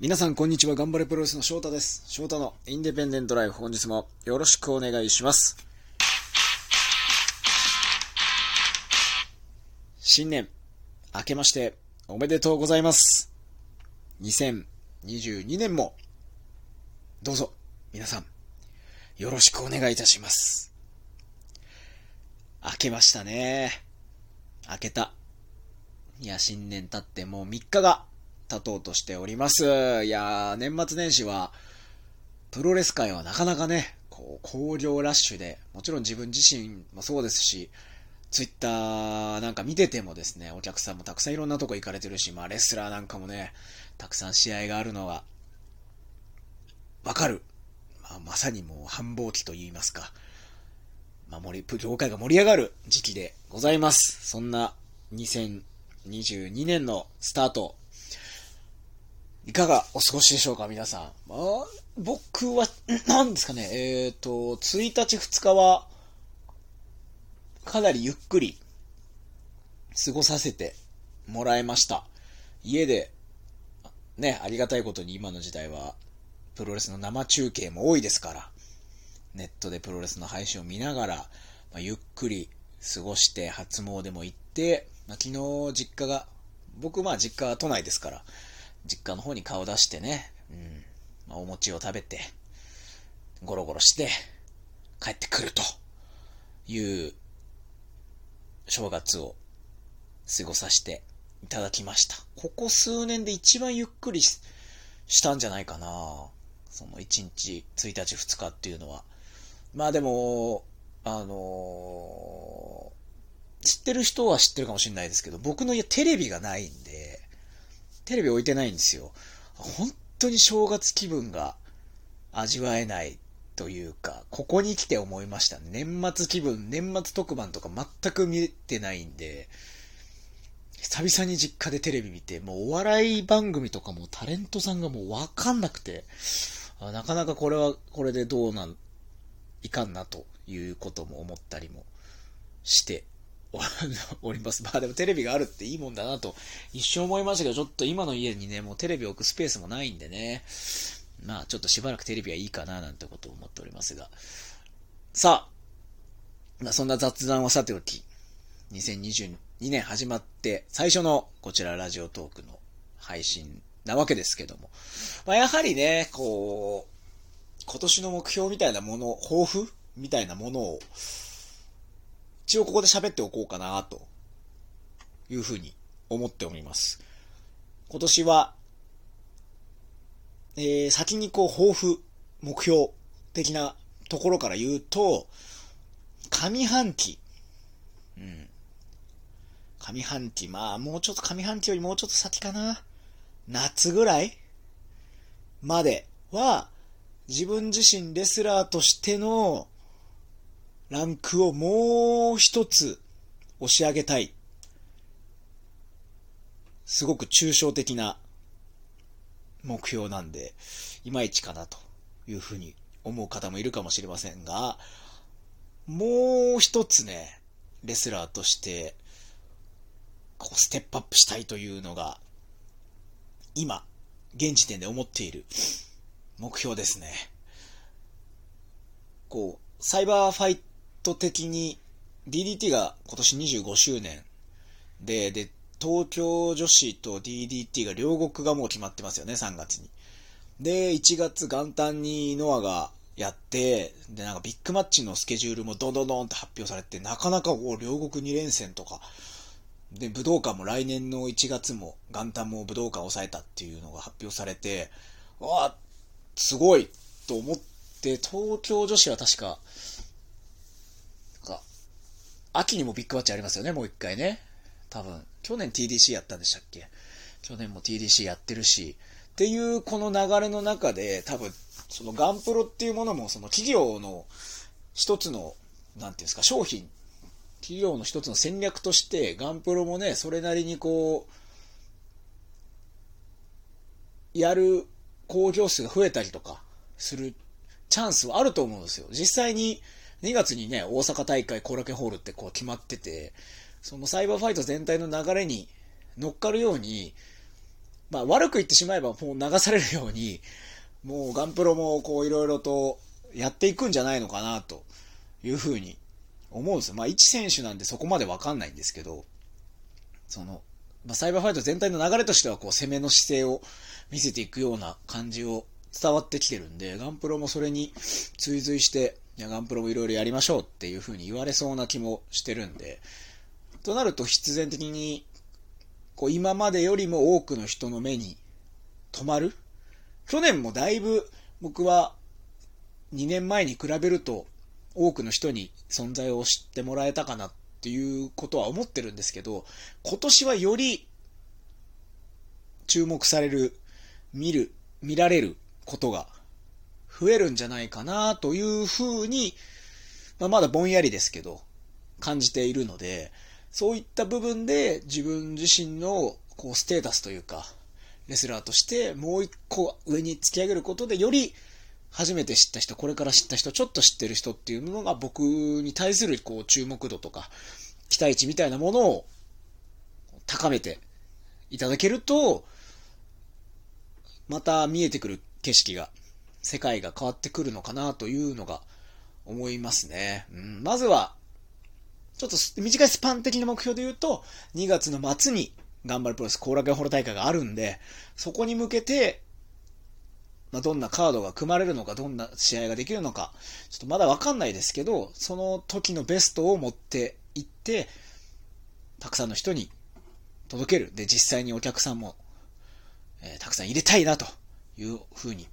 皆さん、こんにちは。頑張れプロレスの翔太です。翔太のインディペンデントライフ、本日もよろしくお願いします。新年、明けましておめでとうございます。2022年も、どうぞ、皆さん、よろしくお願いいたします。明けましたね。明けた。いや、新年経ってもう3日が経とうとしております。いやー、年末年始は、プロレス界はなかなかね、こう、工業ラッシュで、もちろん自分自身もそうですし、ツイッターなんか見ててもですね、お客さんもたくさんいろんなとこ行かれてるし、まあレスラーなんかもね、たくさん試合があるのが、わかる。まあ、まさにもう繁忙期と言いますか、まあ、盛り、業界が盛り上がる時期でございます。そんな2022年のスタート、いかがお過ごしでしょうか、皆さん。まあ、僕は、なんですかね、えっ、と、1日2日は、かなりゆっくり過ごさせてもらいました。家で、ね、ありがたいことに今の時代は、プロレスの生中継も多いですから、ネットでプロレスの配信を見ながら、まあ、ゆっくり過ごして、初詣も行って、まあ、昨日実家が、僕まあ実家は都内ですから、実家の方に顔出してね、うん、ま、お餅を食べて、ゴロゴロして、帰ってくるという正月を過ごさせていただきました。ここ数年で一番ゆっくりしたんじゃないかな。その1日、1日、2日っていうのは。まあでも、あのー、知ってる人は知ってるかもしれないですけど、僕の家テレビがないんで、テレビ置いてないんですよ。本当に正月気分が味わえないというか、ここに来て思いました。年末気分、年末特番とか全く見てないんで、久々に実家でテレビ見て、もうお笑い番組とかもタレントさんがもうわかんなくて、なかなかこれはこれでどうなん、いかんなということも思ったりもして おります。まあでもテレビがあるっていいもんだなと一瞬思いましたけど、ちょっと今の家にね、もうテレビ置くスペースもないんでね、まあちょっとしばらくテレビはいいかななんてことを思っておりますが。さあ、まあそんな雑談はさておき、2022年始まって最初のこちらラジオトークの配信なわけですけども。まあやはりね、こう、今年の目標みたいなもの、抱負みたいなものを、一応ここで喋っておこうかな、というふうに思っております。今年は、えー、先にこう、抱負、目標的なところから言うと、上半期。うん。上半期、まあ、もうちょっと上半期よりもうちょっと先かな。夏ぐらいまでは、自分自身レスラーとしてのランクをもう一つ押し上げたい。すごく抽象的な目標なんで、いまいちかなというふうに思う方もいるかもしれませんが、もう一つね、レスラーとして、こうステップアップしたいというのが、今、現時点で思っている目標ですね。こう、サイバーファイト的に DDT が今年25周年で、で、東京女子と DDT が両国がもう決まってますよね、3月に。で、1月元旦にノアがやって、で、なんかビッグマッチのスケジュールもドンドンドンって発表されて、なかなかこう両国2連戦とか、で、武道館も来年の1月も元旦も武道館を抑えたっていうのが発表されて、わあ、すごいと思って、東京女子は確、か、秋にもビッグマッチありますよね、もう一回ね。多分、去年 TDC やったんでしたっけ？去年も TDC やってるし、っていうこの流れの中で、多分、そのガンプロっていうものも、その企業の一つの、なんていうんですか、商品、企業の一つの戦略として、ガンプロもね、それなりにこう、やる興行数が増えたりとかするチャンスはあると思うんですよ。実際に2月にね、大阪大会後楽園ホールってこう決まってて、そのサイバーファイト全体の流れに乗っかるように、まあ悪く言ってしまえばもう流されるように、もうガンプロもこういろいろとやっていくんじゃないのかなというふうに思うんですよ。まあ一選手なんでそこまでわかんないんですけど、その、まあ、サイバーファイト全体の流れとしてはこう攻めの姿勢を見せていくような感じを伝わってきてるんで、ガンプロもそれに追随して、や、ガンプロもいろいろやりましょうっていう風に言われそうな気もしてるんで、となると必然的に、こう今までよりも多くの人の目に止まる？去年もだいぶ僕は2年前に比べると多くの人に存在を知ってもらえたかなっていうことは思ってるんですけど、今年はより注目される、見る、見られることが増えるんじゃないかなというふうに、まあ、まだぼんやりですけど、感じているので、そういった部分で自分自身のこうステータスというか、レスラーとしてもう一個上に突き上げることでより初めて知った人、これから知った人、ちょっと知ってる人っていうのが僕に対するこう注目度とか期待値みたいなものを高めていただけると、また見えてくる景色が、世界が変わってくるのかなというのが思いますね。うん、まずは、ちょっと短いスパン的な目標で言うと、2月の末に頑張るプロレス後楽園ホール大会があるんで、そこに向けて、まあ、どんなカードが組まれるのか、どんな試合ができるのか、ちょっとまだわかんないですけど、その時のベストを持っていって、たくさんの人に届ける。で、実際にお客さんも、えー、たくさん入れたいなというふうに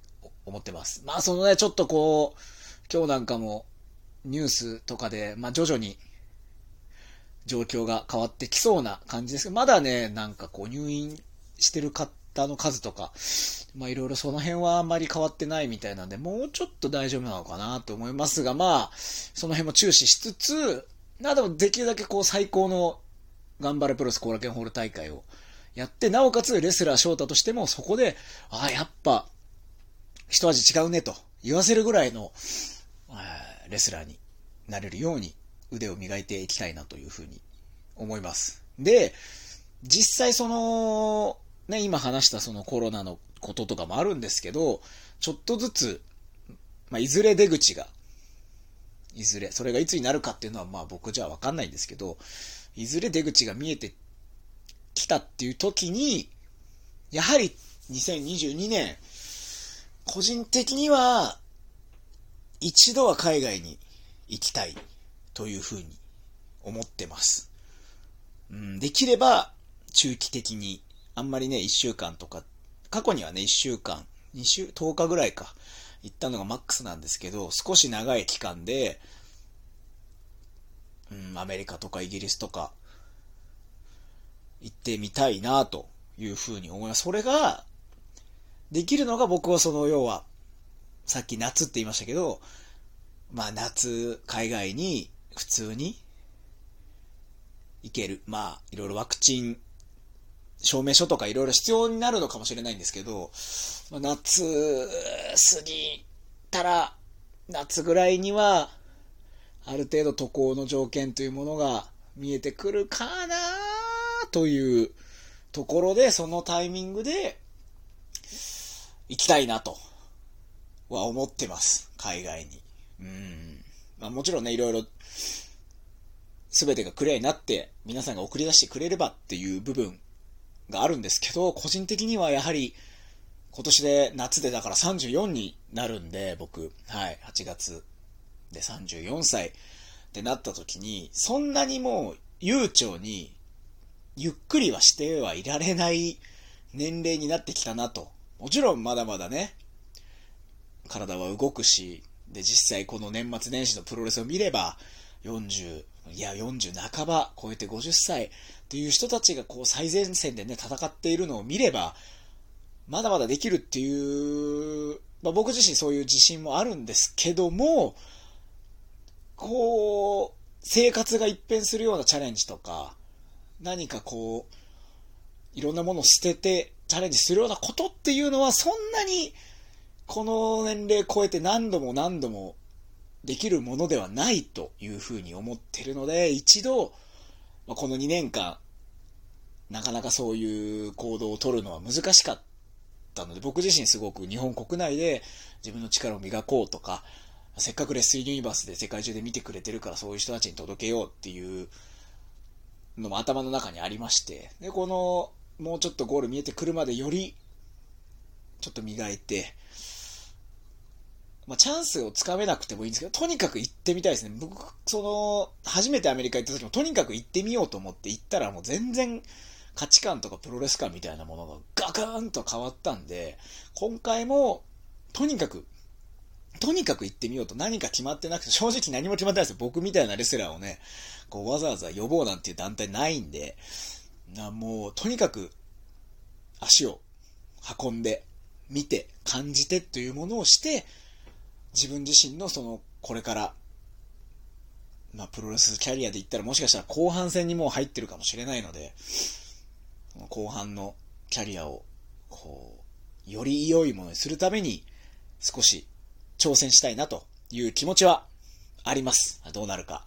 思ってます。まあ、そのね、ちょっとこう、今日なんかもニュースとかで、まあ、徐々に状況が変わってきそうな感じですけど、まだね、なんかこう入院してる方の数とか、まあいろいろその辺はあんまり変わってないみたいなんで、もうちょっと大丈夫なのかなと思いますが、まあ、その辺も注視しつつ、なでできるだけこう最高の頑張れプロレス後楽園ホール大会をやって、なおかつレスラー翔太としてもそこで、ああ、やっぱ、一味違うねと言わせるぐらいの、レスラーになれるように腕を磨いていきたいなというふうに思います。で、実際その、ね、今話したそのコロナのこととかもあるんですけど、ちょっとずつ、まあ、いずれ出口が、いずれ、それがいつになるかっていうのはまあ僕じゃわかんないんですけど、いずれ出口が見えてきたっていう時に、やはり2022年、個人的には、一度は海外に行きたいというふうに思ってます。うん、できれば、中期的に、あんまりね、1週間とか、過去にはね、1週間、2週、10日ぐらいか、行ったのがマックスなんですけど、少し長い期間で、うん、アメリカとかイギリスとか、行ってみたいな、というふうに思います。それが、できるのが僕はその、要は、さっき夏って言いましたけど、まあ夏、海外に普通に行ける。まあ、いろいろワクチン証明書とかいろいろ必要になるのかもしれないんですけど、まあ、夏過ぎたら、夏ぐらいには、ある程度渡航の条件というものが見えてくるかなというところで、そのタイミングで行きたいなとは思ってます。海外に。うん。まあもちろんね、いろいろ全てがクリアになって皆さんが送り出してくれればっていう部分があるんですけど、個人的にはやはり今年で夏でだから34になるんで、僕、はい、8月で34歳ってなった時に、そんなにもう悠長にゆっくりはしてはいられない年齢になってきたなと。もちろんまだまだね、体は動くし、で、実際この年末年始のプロレスを見れば、40、いや、40半ば超えて50歳っていう人たちがこう最前線でね、戦っているのを見れば、まだまだできるっていう、まあ、僕自身そういう自信もあるんですけども、こう、生活が一変するようなチャレンジとか、何かこう、いろんなものを捨ててチャレンジするようなことっていうのはそんなにこの年齢超えて何度も何度もできるものではないというふうに思ってるので、一度、まこの2年間、なかなかそういう行動を取るのは難しかったので、僕自身すごく日本国内で自分の力を磨こうとか、せっかくレッスルユニバースで世界中で見てくれてるからそういう人たちに届けようっていうのも頭の中にありまして、で、この、もうちょっとゴール見えてくるまでより、ちょっと磨いて、まあ、チャンスをつかめなくてもいいんですけど、とにかく行ってみたいですね。僕、その、初めてアメリカ行った時も、とにかく行ってみようと思って行ったら、もう全然、価値観とかプロレス観みたいなものがガクーンと変わったんで、今回も、とにかく、とにかく行ってみようと何か決まってなくて、正直何も決まってないですよ。僕みたいなレスラーをね、こうわざわざ呼ぼうなんていう団体ないんで、なもう、とにかく、足を運んで、見て、感じてというものをして、自分自身のその、これから、まあ、プロレスキャリアで言ったらもしかしたら後半戦にもう入ってるかもしれないので、後半のキャリアを、こう、より良いものにするために、少し挑戦したいなという気持ちはあります。どうなるか。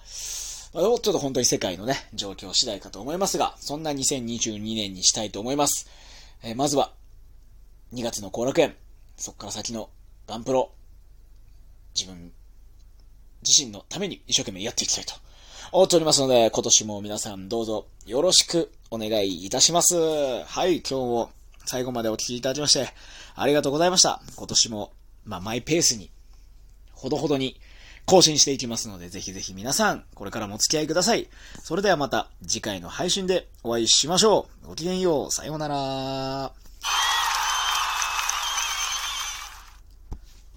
まあ、ちょっと本当に世界のね、状況次第かと思いますが、そんな2022年にしたいと思います。えー、まずは、2月の後楽園、そこから先のガンプロ、自分自身のために一生懸命やっていきたいと思っておりますので、今年も皆さんどうぞよろしくお願いいたします。はい、今日も最後までお聴きいただきまして、ありがとうございました。今年も、まあ、マイペースに、ほどほどに更新していきますので、ぜひぜひ皆さん、これからもお付き合いください。それではまた次回の配信でお会いしましょう。ごきげんよう。さようなら。